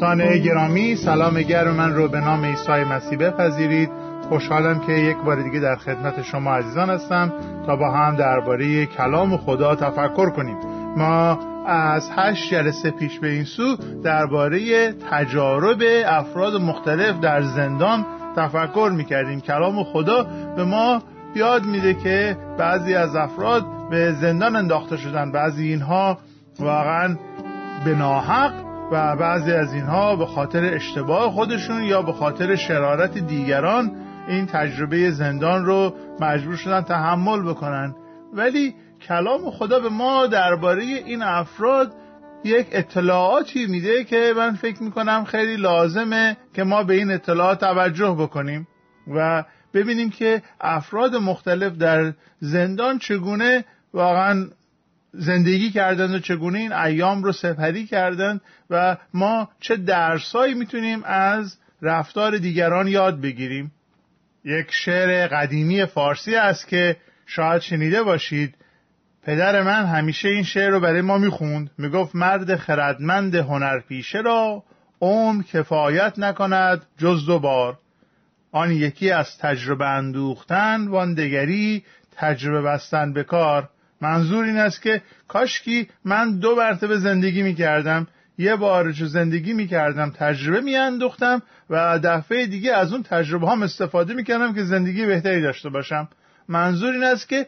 دوستان گرامی سلام گرم من رو به نام عیسی مسیح بپذیرید. خوشحالم که یک بار دیگه در خدمت شما عزیزان هستم تا با هم درباره کلام خدا تفکر کنیم. ما از هشت جلسه پیش به این سو درباره تجارب افراد مختلف در زندان تفکر می‌کردیم. کلام خدا به ما یاد میده که بعضی از افراد به زندان انداخته شدن بعضی اینها واقعا به ناحق و بعضی از اینها به خاطر اشتباه خودشون یا به خاطر شرارت دیگران این تجربه زندان رو مجبور شدن تحمل بکنن. ولی کلام خدا به ما درباره این افراد یک اطلاعاتی میده که من فکر می‌کنم خیلی لازمه که ما به این اطلاعات توجه بکنیم و ببینیم که افراد مختلف در زندان چگونه واقعا زندگی کردند و چگونه این ایام رو سپری کردند و ما چه درسایی می‌تونیم از رفتار دیگران یاد بگیریم. یک شعر قدیمی فارسی است که شاید شنیده باشید. پدر من همیشه این شعر رو برای ما می‌خوند. می‌گفت مرد خردمند هنرپیشه را عمر کفایت نکند جز دو بار. آن یکی از تجربه اندوختن وان دگری تجربه بستن به کار. منظور این است که کاشکی من دو مرتبه زندگی می‌کردم یه بار جو زندگی می‌کردم تجربه میاندوختم و دفعه دیگه از اون تجربه هم استفاده می‌کردم که زندگی بهتری داشته باشم. منظور این است که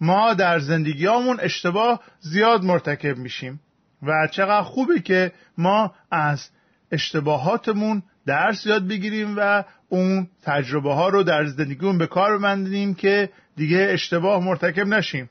ما در زندگیامون اشتباه زیاد مرتکب میشیم و چقدر خوبه که ما از اشتباهاتمون درس یاد بگیریم و اون تجربه ها رو در زندگیمون به کار ببندیم که دیگه اشتباه مرتکب نشیم.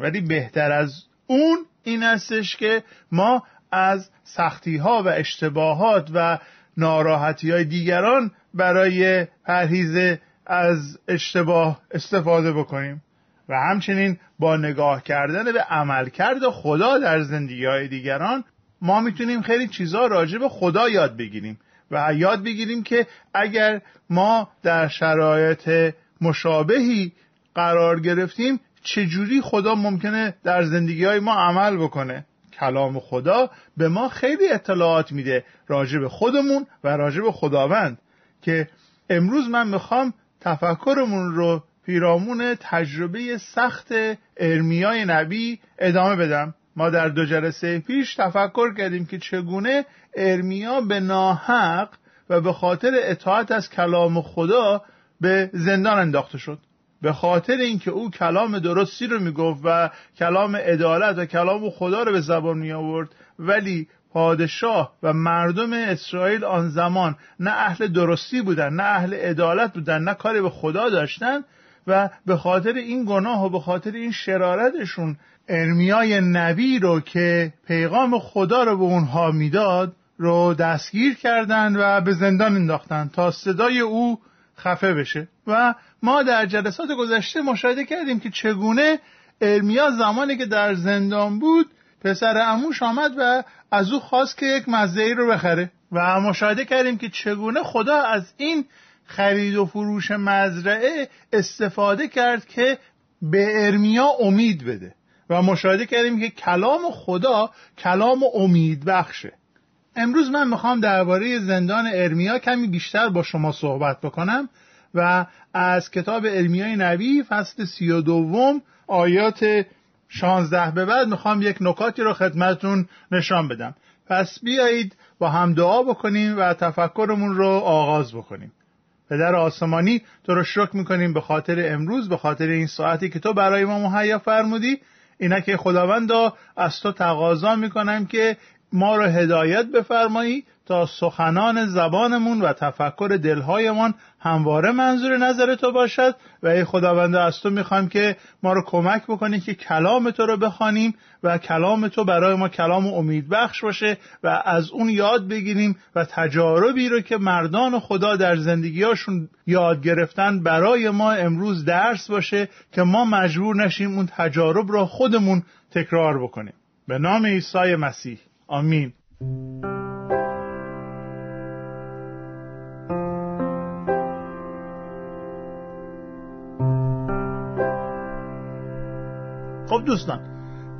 ولی بهتر از اون این استش که ما از سختی ها و اشتباهات و ناراحتی های دیگران برای پرهیز از اشتباه استفاده بکنیم و همچنین با نگاه کردن به عملکرد خدا در زندگی های دیگران ما می‌تونیم خیلی چیزها راجع به خدا یاد بگیریم و یاد بگیریم که اگر ما در شرایط مشابهی قرار گرفتیم چجوری خدا ممکنه در زندگی های ما عمل بکنه؟ کلام خدا به ما خیلی اطلاعات میده راجع به خودمون و راجع به خداوند که امروز من می‌خوام تفکرمون رو پیرامون تجربه سخت ارمیای نبی ادامه بدم. ما در دو جلسه پیش تفکر کردیم که چگونه ارمیا به ناحق و به خاطر اطاعت از کلام خدا به زندان انداخته شد. به خاطر اینکه او کلام درستی رو می‌گفت و کلام عدالت و کلام خدا رو به زبان می آورد ولی پادشاه و مردم اسرائیل آن زمان نه اهل درستی بودن نه اهل عدالت بودن نه کاری به خدا داشتن و به خاطر این گناه و به خاطر این شرارتشون ارمیای نبی رو که پیغام خدا رو به اونها می‌داد رو دستگیر کردند و به زندان انداختن تا صدای او خفه بشه و ما در جلسات گذشته مشاهده کردیم که چگونه ارمیا زمانی که در زندان بود پسر اموش آمد و از او خواست که یک مزه رو بخره و مشاهده کردیم که چگونه خدا از این خرید و فروش مزرعه استفاده کرد که به ارمیا امید بده و مشاهده کردیم که کلام خدا کلام امید بخشه. امروز من می‌خوام درباره زندان ارمیا کمی بیشتر با شما صحبت بکنم. و از کتاب ارمیای نبی فصل سی و دوم آیات شانزده به بعد می‌خوام یک نکاتی رو خدمتون نشان بدم. پس بیایید با هم دعا بکنیم و تفکرمون رو آغاز بکنیم. پدر آسمانی تو رو شکر می‌کنیم به خاطر امروز به خاطر این ساعتی که تو برای ما مهیا فرمودی. اینا که خداوندا از تو تقاضا می‌کنم که ما را هدایت بفرمایی تا سخنان زبانمون و تفکر دلهایمان همواره منظور نظر تو باشد و ای خداوند از تو می‌خوایم که ما رو کمک بکنی که کلام تو رو بخوانیم و کلام تو برای ما کلام امید بخش باشه و از اون یاد بگیریم و تجاربی رو که مردان خدا در زندگیاشون یاد گرفتن برای ما امروز درس باشه که ما مجبور نشیم اون تجارب را خودمون تکرار بکنیم. به نام عیسی مسیح. آمین. خب دوستان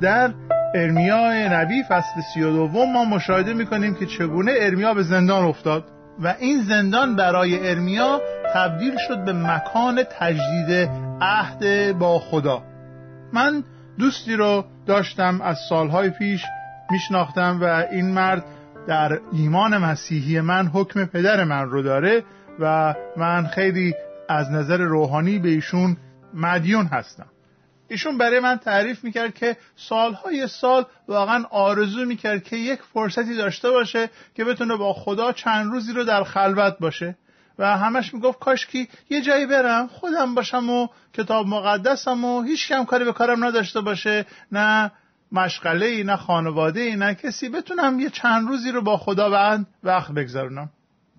در ارمیا نبی فصل سی و دوم ما مشاهده می‌کنیم که چگونه ارمیا به زندان افتاد و این زندان برای ارمیا تبدیل شد به مکان تجدید عهد با خدا. من دوستی رو داشتم از سالهای پیش میشناختم و این مرد در ایمان مسیحی من حکم پدر من رو داره و من خیلی از نظر روحانی به ایشون مدیون هستم. ایشون برای من تعریف می‌کرد که سالهای سال واقعا آرزو می‌کرد که یک فرصتی داشته باشه که بتونه با خدا چند روزی رو در خلوت باشه. و همش می‌گفت کاش که یه جایی برم خودم باشم و کتاب مقدسم و هیچ کم کاری به کارم نداشته باشه. نه مشغله ای نه خانواده ای نه کسی بتونم یه چند روزی رو با خدا بعد وقت بگذرونم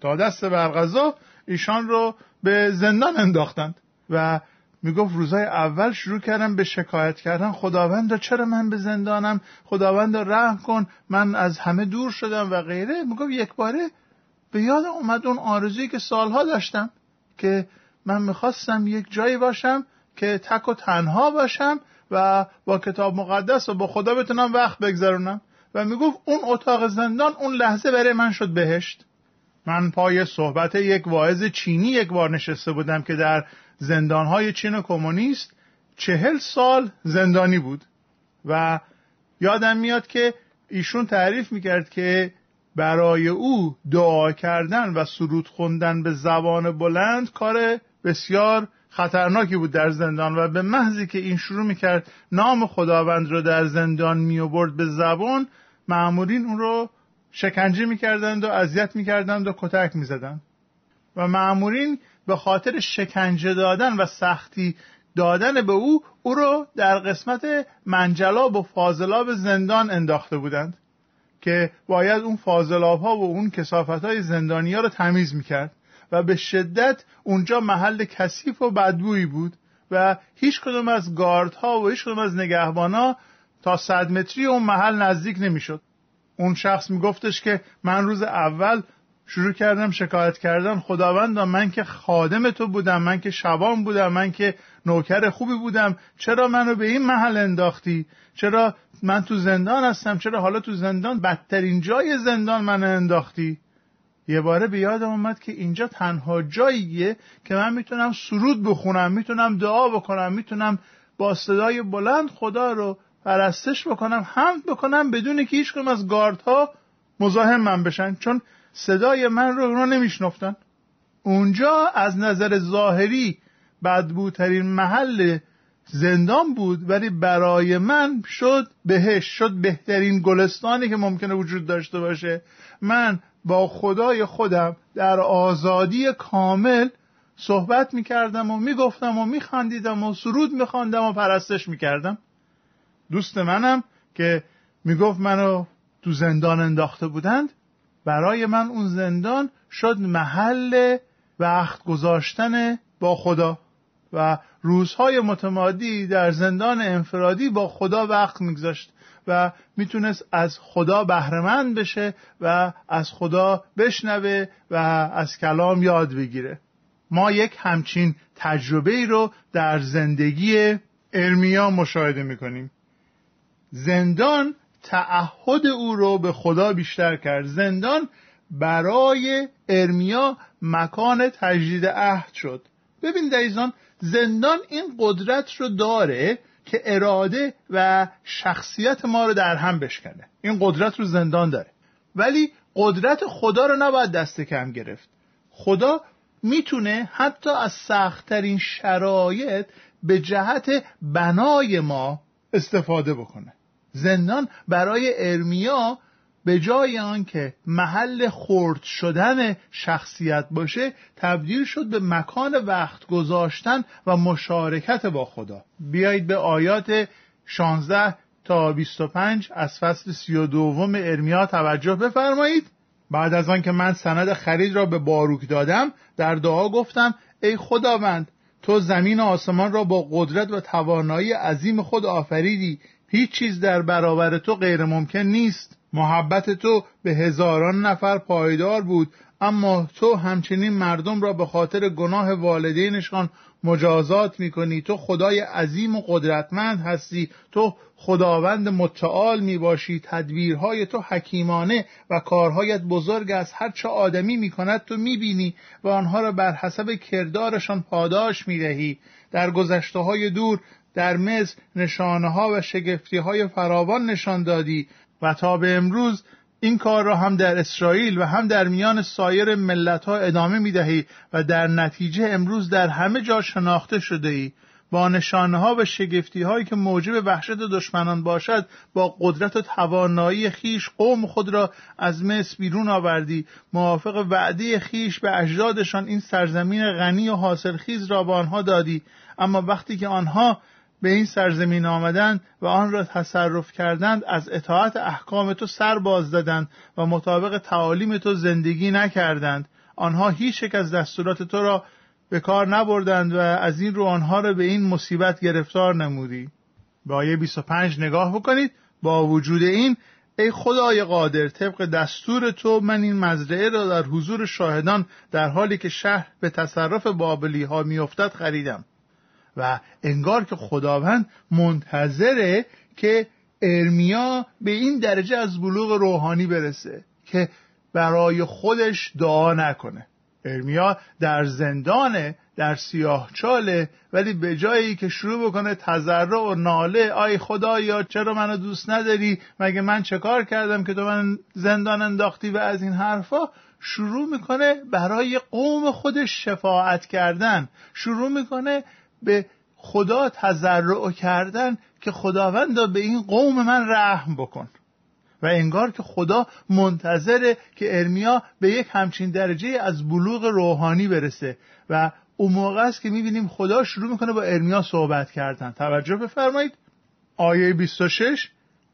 تا دست برغذا ایشان رو به زندان انداختند و می‌گفت روزای اول شروع کردم به شکایت کردن. خداوند چرا من به زندانم؟ خداوند رحم کن. من از همه دور شدم و غیره. می‌گفت یک باره به یاد اومد اون آرزویی که سالها داشتم که من می‌خواستم یک جایی باشم که تک و تنها باشم و با کتاب مقدس و با خدا بتونم وقت بگذرونم. و می‌گفت اون اتاق زندان اون لحظه برای من شد بهشت. من پای صحبت یک واعظ چینی یک بار نشسته بودم که در زندانهای چین کمونیست چهل سال زندانی بود. و یادم میاد که ایشون تعریف می‌کرد که برای او دعا کردن و سرود خوندن به زبان بلند کار بسیار خطرناکی بود در زندان و به محضی که این شروع می‌کرد نام خداوند رو در زندان میوبرد به زبان معمولین اون رو شکنجه می‌کردند و اذیت می‌کردند و کتک می‌زدند. و معمولین به خاطر شکنجه دادن و سختی دادن به او او رو در قسمت منجلاب و فاضلاب زندان انداخته بودند که باید اون فاضلاب ها و اون کسافت های زندانی ها رو تمیز می‌کرد و به شدت اونجا محل کثیف و بدبویی بود و هیچ کدوم از ها و هیچ کدوم از ها تا صد متری اون محل نزدیک نمی‌شد. اون شخص میگفتش که من روز اول شروع کردم شکایت کردن خداوندم من که خادم تو بودم من که شبان بودم من که نوکر خوبی بودم. چرا منو به این محل انداختی؟ چرا من تو زندان هستم؟ چرا حالا تو زندان بدترین جای زندان من انداختی؟ یه باره به یادم اومد که اینجا تنها جاییه که من می‌تونم سرود بخونم می‌تونم دعا بکنم می‌تونم با صدای بلند خدا رو پرستش بکنم حمد بکنم بدون که هیچ از گاردها مزاحم من بشن. چون صدای من رو اونا نمیشنفتن اونجا از نظر ظاهری بدبوترین محل زندان بود ولی برای من شد بهش شد بهترین گلستانی که ممکنه وجود داشته باشه. من با خدای خودم در آزادی کامل صحبت می‌کردم و می‌گفتم و میخندیدم و سرود میخواندم و پرستش می‌کردم. دوست منم که می‌گفت منو تو زندان انداخته بودند برای من اون زندان شد محل وقت گذاشتن با خدا و روزهای متمادی در زندان انفرادی با خدا وقت میگذاشت و می‌تونست از خدا بهرهمند بشه و از خدا بشنوه و از کلام یاد بگیره. ما یک همچین تجربه ای رو در زندگی ارمیا مشاهده می‌کنیم. زندان تعهد او رو به خدا بیشتر کرد. زندان برای ارمیا مکان تجدید عهد شد. ببین دیزان زندان این قدرت رو داره که اراده و شخصیت ما رو در هم بشکنه. این قدرت رو زندان داره. ولی قدرت خدا رو نباید دست کم گرفت. خدا می‌تونه حتی از سختترین شرایط به جهت بنای ما استفاده بکنه. زندان برای ارمیا به جای آنکه محل خرد شدن شخصیت باشه تبدیل شد به مکان وقت گذاشتن و مشارکت با خدا. بیایید به آیات 16 تا 25 از فصل 32 ارمیا توجه بفرمایید. بعد از آنکه من سند خرید را به باروک دادم در دعا گفتم ای خداوند تو زمین و آسمان را با قدرت و توانایی عظیم خود آفریدی هیچ چیز در برابر تو غیر ممکن نیست. محبت تو به هزاران نفر پایدار بود اما تو همچنین مردم را به خاطر گناه والدینشان مجازات می‌کنی. تو خدای عظیم و قدرتمند هستی. تو خداوند متعال می‌باشی. تدبیرهای تو حکیمانه و کارهایت بزرگ از هر چه آدمی می‌کند تو می‌بینی و آنها را بر حسب کردارشان پاداش می‌دهی. در گذشته های دور در مصر نشانه ها و شگفتی های فراوان نشان دادی و تا به امروز این کار را هم در اسرائیل و هم در میان سایر ملت ها ادامه می دهی و در نتیجه امروز در همه جا شناخته شده ای. با نشانه ها و شگفتی هایی که موجب وحشت دشمنان باشد با قدرت و توانایی خیش قوم خود را از مصر بیرون آوردی. موافق وعده خیش به اجدادشان این سرزمین غنی و حاصلخیز را به آنها دادی. اما وقتی که آنها به این سرزمین آمدند و آن را تصرف کردند از اطاعت احکام تو سر باز دادند و مطابق تعالیم تو زندگی نکردند. آنها هیچ یک از دستورات تو را به کار نبردند و از این رو آنها را به این مصیبت گرفتار نمودی. به آیه 25 نگاه بکنید. با وجود این ای خدای قادر طبق دستور تو من این مزرعه را در حضور شاهدان در حالی که شهر به تصرف بابلی ها میافتد خریدم. و انگار که خداوند منتظره که ارمیا به این درجه از بلوغ روحانی برسه که برای خودش دعا نکنه. ارمیا در زندانه در سیاه چاله ولی به جایی که شروع بکنه تذرع و ناله. آی خدایا چرا منو دوست نداری؟ مگه من چه کار کردم که تو من زندان انداختی و از این حرفا؟ شروع می‌کنه برای قوم خودش شفاعت کردن. شروع می‌کنه به خدا تضرع کردن که خداوند به این قوم من رحم بکن. و انگار که خدا منتظره که ارمیا به یک همچین درجه از بلوغ روحانی برسه. و اون موقع است که می‌بینیم خدا شروع می‌کنه با ارمیا صحبت کردن. توجه بفرمایید. آیه 26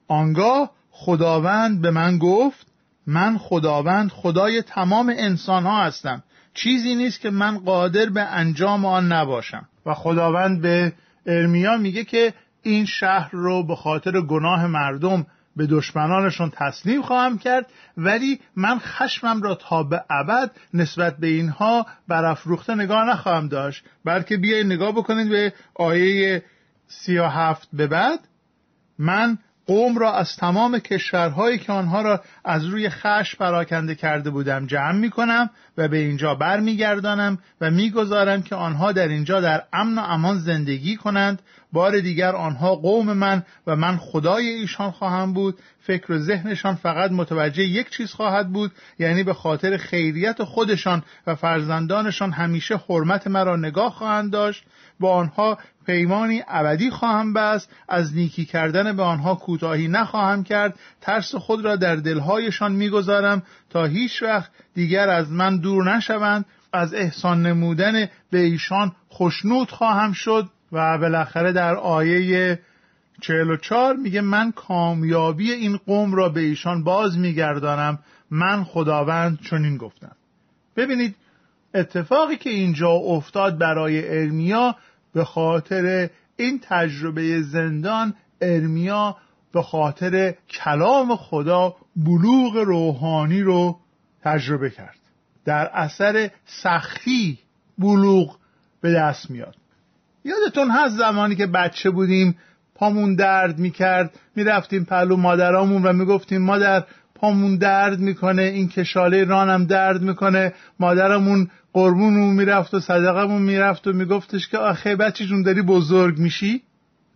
آنگاه خداوند به من گفت من خداوند خدای تمام انسان ها هستم. چیزی نیست که من قادر به انجام آن نباشم. و خداوند به ارمیا میگه که این شهر رو به خاطر گناه مردم به دشمنانشون تسلیم خواهم کرد ولی من خشمم را تا به ابد نسبت به اینها برافروخته نگاه نخواهم داشت. بلکه بیاید نگاه بکنید به آیه سی و هفت به بعد. من قوم را از تمام کشورهایی که آنها را از روی خش پراکنده کرده بودم جمع می کنم و به اینجا بر می گردانم و می گذارم که آنها در اینجا در امن و امان زندگی کنند. بار دیگر آنها قوم من و من خدای ایشان خواهم بود. فکر و ذهنشان فقط متوجه یک چیز خواهد بود یعنی به خاطر خیریت خودشان و فرزندانشان همیشه حرمت مرا نگاه خواهند داشت. با آنها پیمانی ابدی خواهم بست از نیکی کردن به آنها کوتاهی نخواهم کرد ترس خود را در دلهایشان می‌گذارم تا هیچ وقت دیگر از من دور نشوند. از احسان نمودن به ایشان خشنود خواهم شد و بالاخره در آیه 44 میگه من کامیابی این قوم را به ایشان باز میگردانم. من خداوند چنین گفتم. ببینید اتفاقی که اینجا افتاد برای ارمیا به خاطر این تجربه زندان ارمیا به خاطر کلام خدا بلوغ روحانی رو تجربه کرد. در اثر سختی بلوغ به دست میاد. یادتون هست زمانی که بچه بودیم پامون درد می‌کرد می‌رفتیم پلو مادرامون و می‌گفتیم مادر پامون درد می‌کنه این کشاله رانم درد می‌کنه. مادرمون قربونمون می‌رفت و صدقمون می‌رفت و میگفتش که آخه بچه جون داری بزرگ میشی؟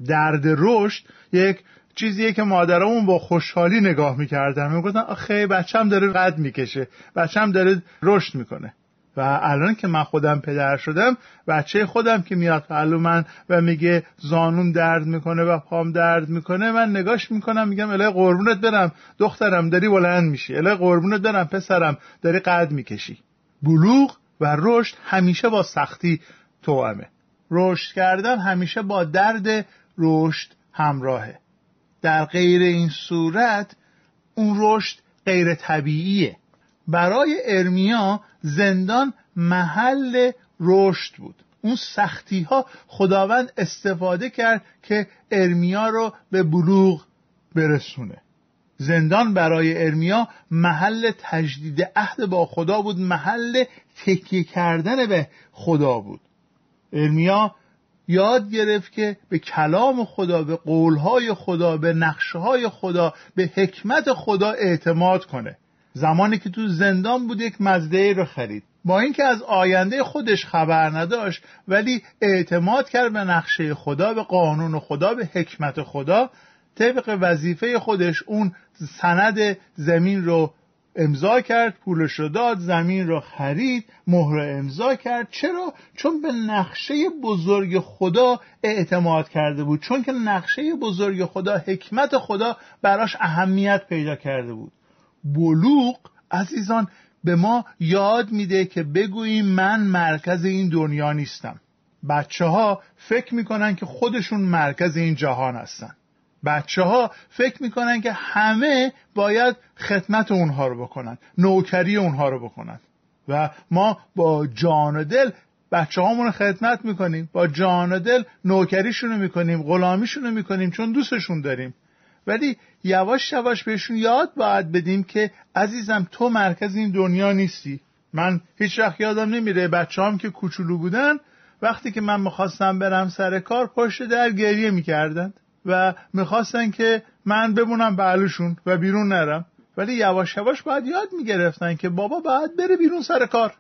درد رشد یک چیزیه که مادرمون با خوشحالی نگاه می‌کردن. می‌گفتن آخه بچم داره قد می‌کشه بچم داره رشد می‌کنه. و الان که من خودم پدر شدم بچه خودم که میاد پهلو من و میگه زانوم درد می‌کنه و پام درد می‌کنه من نگاش می‌کنم میگم الهی قربونت برم. دخترم داری بلند میشی. الهی قربونت برم پسرم. داری قد می‌کشی. بلوغ و رشد همیشه با سختی توامه رشد کردن همیشه با درد رشد همراهه. در غیر این صورت اون رشد غیر طبیعیه. برای ارمیا زندان محل رشد بود. اون سختی ها خداوند استفاده کرد که ارمیا رو به بلوغ برسونه. زندان برای ارمیا محل تجدید عهد با خدا بود محل تکیه کردن به خدا بود. ارمیا یاد گرفت که به کلام خدا به قولهای خدا به نقشه خدا به حکمت خدا اعتماد کنه. زمانی که تو زندان بود یک مزده رو خرید. با اینکه از آینده خودش خبر نداشت ولی اعتماد کرد به نقشه خدا به قانون خدا به حکمت خدا طبق وظیفه خودش اون سند زمین رو امضا کرد پولش رو داد زمین رو خرید مهر امضا کرد. چرا؟ چون به نقشه بزرگ خدا اعتماد کرده بود. چون که نقشه بزرگ خدا حکمت خدا براش اهمیت پیدا کرده بود. بلوغ عزیزان به ما یاد میده که بگوییم من مرکز این دنیا نیستم. بچه ها فکر می‌کنن که خودشون مرکز این جهان هستن. بچه ها فکر می‌کنن که همه باید خدمت اونها رو بکنن نوکری اونها رو بکنن. و ما با جان و دل بچه هامون خدمت می‌کنیم با جان و دل نوکریشون رو می‌کنیم غلامیشون رو می‌کنیم چون دوستشون داریم. ولی یواش یواش بهشون یاد باید بدیم که عزیزم تو مرکز این دنیا نیستی. من هیچ وقت یادم نمیره بچه هم که کوچولو بودن وقتی که من می‌خواستم برم سر کار پشت در گریه می‌کردند و می‌خواستن که من بمونم بعلشون و بیرون نرم. ولی یواش یواش باید یاد می‌گرفتن که بابا باید بره بیرون سر کار.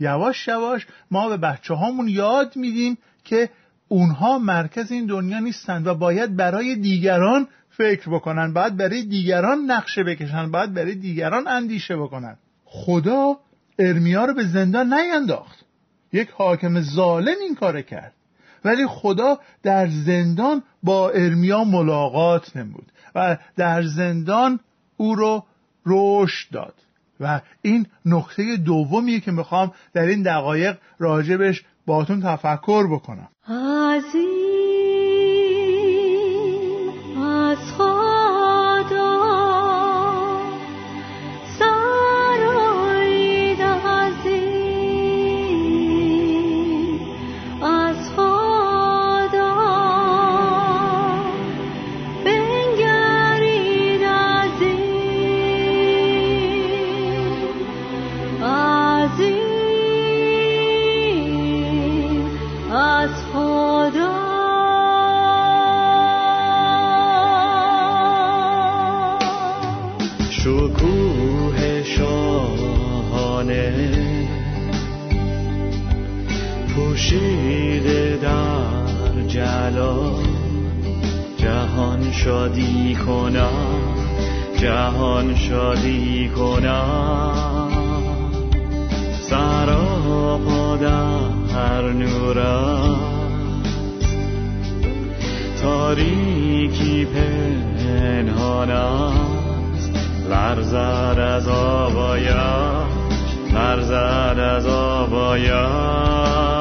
یواش یواش ما به بچه هامون یاد میدیم که اونها مرکز این دنیا نیستند و باید برای دیگران فکر بکنن باید برای دیگران نقشه بکشن باید برای دیگران اندیشه بکنن. خدا ارمیا رو به زندان نینداخت. یک حاکم ظالم این کار کرد. ولی خدا در زندان با ارمیا ملاقات نمود و در زندان او رو رشد داد. و این نکته دومیه که می‌خوام در این دقایق راجبش باتون تفکر بکنم. پوشیده در جلا. جهان شادی کنم جهان شادی کنم. سراپا در نورا تاریکی پنهان است لرزد از آبایش لرزد از آبایش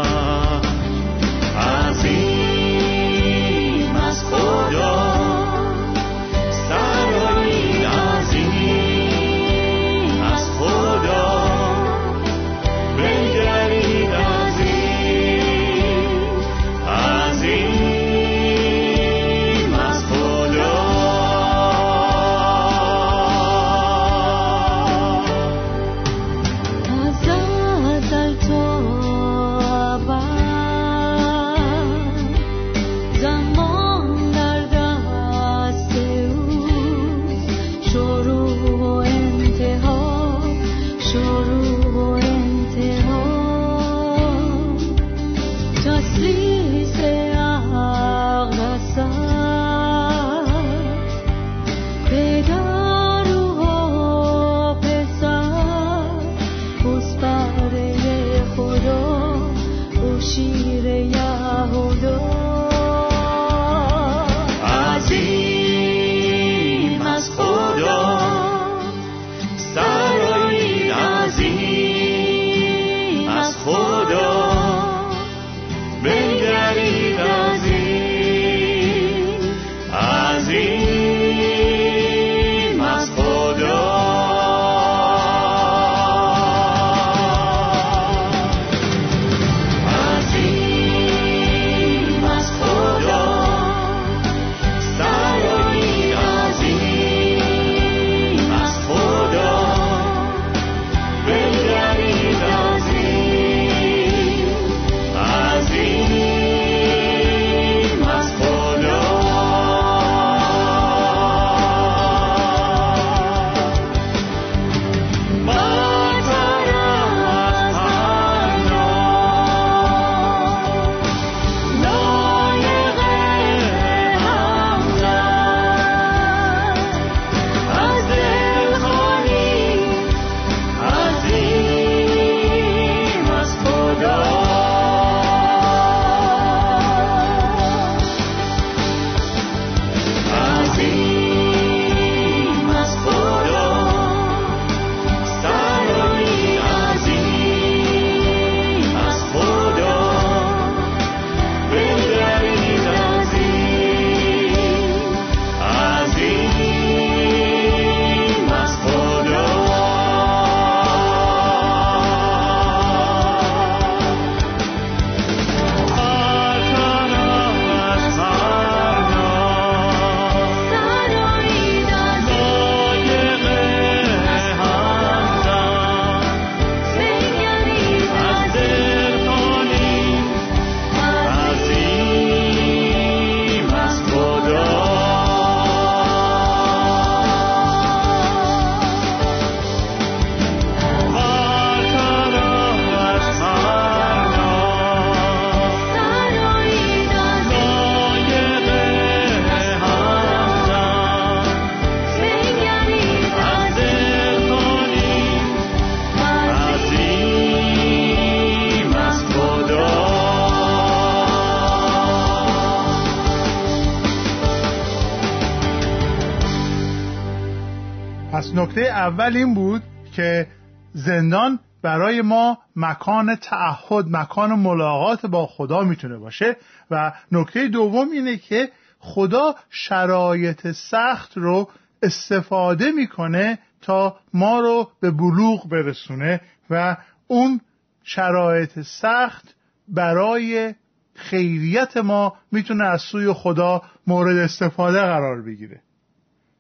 اول این بود که زندان برای ما مکان تعهد مکان ملاقات با خدا می‌تونه باشه و نکته دوم اینه که خدا شرایط سخت رو استفاده می‌کنه تا ما رو به بلوغ برسونه و اون شرایط سخت برای خیریت ما می‌تونه از سوی خدا مورد استفاده قرار بگیره.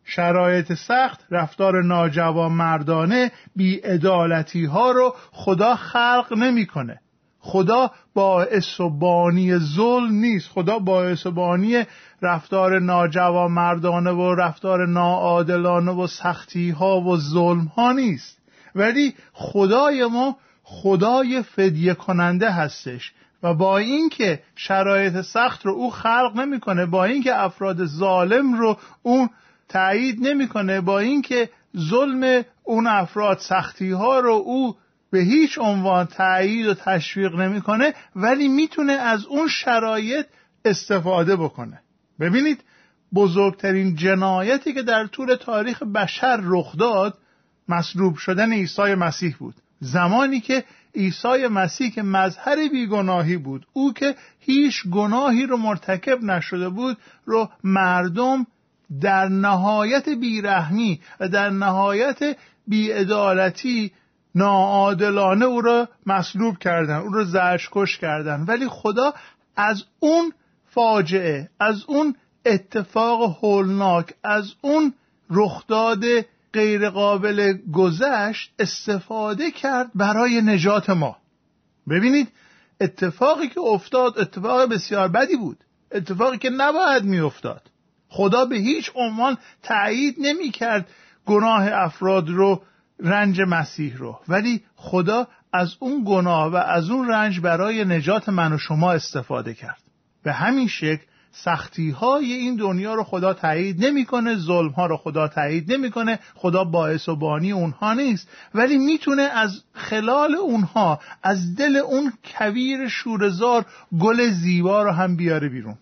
شرایط سخت رفتار ناجوان مردانه بیعدالتی ها رو خدا خلق نمی‌کنه. خدا باعث و بانی ظلم نیست خدا باعث و بانی رفتار ناجوان مردانه و رفتار ناعادلانه و سختی ها و ظلم ها نیست ولی خدای ما خدای فدیه کننده هستش و با اینکه شرایط سخت رو او خلق نمی‌کنه با اینکه افراد ظالم رو اون تایید نمی‌کنه با اینکه ظلم اون افراد سختی ها رو او به هیچ عنوان تایید و تشویق نمی‌کنه ولی می‌تونه از اون شرایط استفاده بکنه. ببینید بزرگترین جنایتی که در طول تاریخ بشر رخ داد مصلوب شدن عیسی مسیح بود. زمانی که عیسی مسیح که مظهر بیگناهی بود او که هیچ گناهی رو مرتکب نشده بود رو مردم در نهایت بیرحمی و در نهایت بیعدالتی ناعادلانه او را مصلوب کردن او را زرشکش کردن. ولی خدا از اون فاجعه از اون اتفاق هولناک از اون رخداد غیرقابل گذشت استفاده کرد برای نجات ما. ببینید اتفاقی که افتاد اتفاق بسیار بدی بود. اتفاقی که نباید میافتاد. خدا به هیچ عنوان تایید نمی کرد گناه افراد رو رنج مسیح رو. ولی خدا از اون گناه و از اون رنج برای نجات من و شما استفاده کرد. به همین شکل سختی های این دنیا رو خدا تایید نمی‌کنه ظلم ها رو خدا تایید نمی‌کنه. خدا باعث و بانی اونها نیست. ولی می‌تونه از خلال اونها از دل اون کویر شورزار گل زیبا رو هم بیاره بیرون.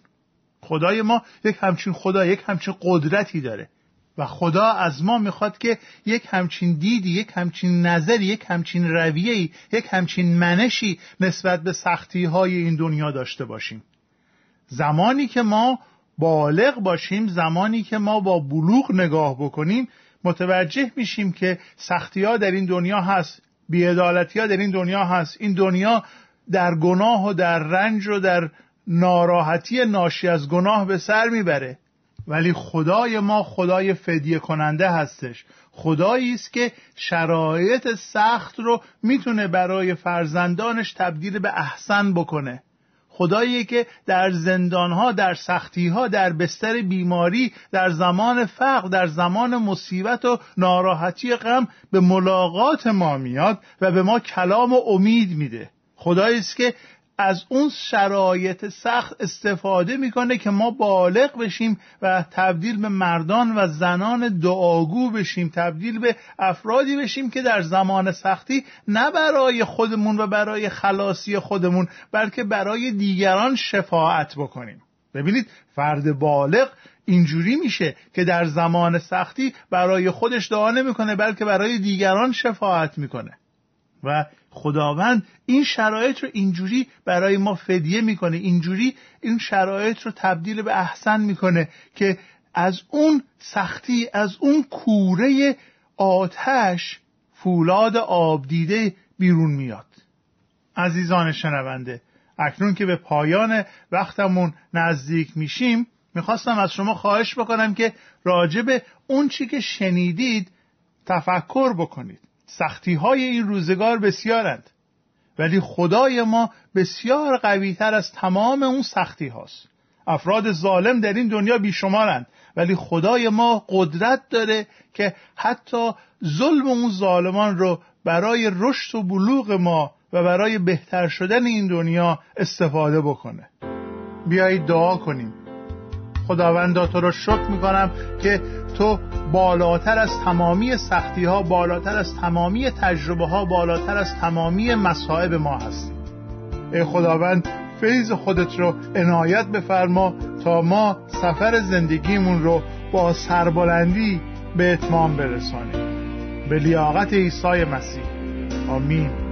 خدای ما یک همچین خدا یک همچین قدرتی داره. و خدا از ما می‌خواد که یک همچین دیدی یک همچین نظری یک همچین رویهی یک همچین منشی نسبت به سختی های این دنیا داشته باشیم. زمانی که ما بالغ باشیم زمانی که ما با بلوغ نگاه بکنیم متوجه میشیم که سختی ها در این دنیا هست بیعدالتی ها در این دنیا هست. این دنیا در گناه و در رنج و در ناراحتی ناشی از گناه به سر می‌بره. ولی خدای ما خدای فدیه کننده هستش. خدایی است که شرایط سخت رو می‌تونه برای فرزندانش تبدیل به احسن بکنه. خدایی که در زندانها در سختیها در بستر بیماری در زمان فقر در زمان مصیبت و ناراحتی غم به ملاقات ما میاد و به ما کلام و امید میده. خدایی است که از اون شرایط سخت استفاده می‌کنه که ما بالغ بشیم و تبدیل به مردان و زنان دعاگو بشیم تبدیل به افرادی بشیم که در زمان سختی نه برای خودمون و برای خلاصی خودمون بلکه برای دیگران شفاعت بکنیم. ببینید فرد بالغ اینجوری میشه که در زمان سختی برای خودش دعا نمی‌کنه بلکه برای دیگران شفاعت می‌کنه. و خداوند این شرایط رو اینجوری برای ما فدیه می‌کنه اینجوری این شرایط رو تبدیل به احسن می‌کنه که از اون سختی از اون کوره آتش فولاد آبدیده بیرون میاد. عزیزان شنونده اکنون که به پایان وقتمون نزدیک میشیم می‌خواستم از شما خواهش بکنم که راجب اون چی که شنیدید تفکر بکنید. سختی های این روزگار بسیارند. ولی خدای ما بسیار قویتر از تمام اون سختی هاست. افراد ظالم در این دنیا بیشمارند. ولی خدای ما قدرت داره که حتی ظلم اون ظالمان رو برای رشد و بلوغ ما و برای بهتر شدن این دنیا استفاده بکنه. بیایید دعا کنیم. خداوندا تو رو شکر می‌کنم که تو بالاتر از تمامی سختی ها بالاتر از تمامی تجربه ها بالاتر از تمامی مصائب ما هستی. ای خداوند فیض خودت رو عنایت بفرما تا ما سفر زندگیمون رو با سربلندی به اتمام برسانیم. به لیاقت عیسی مسیح. آمین.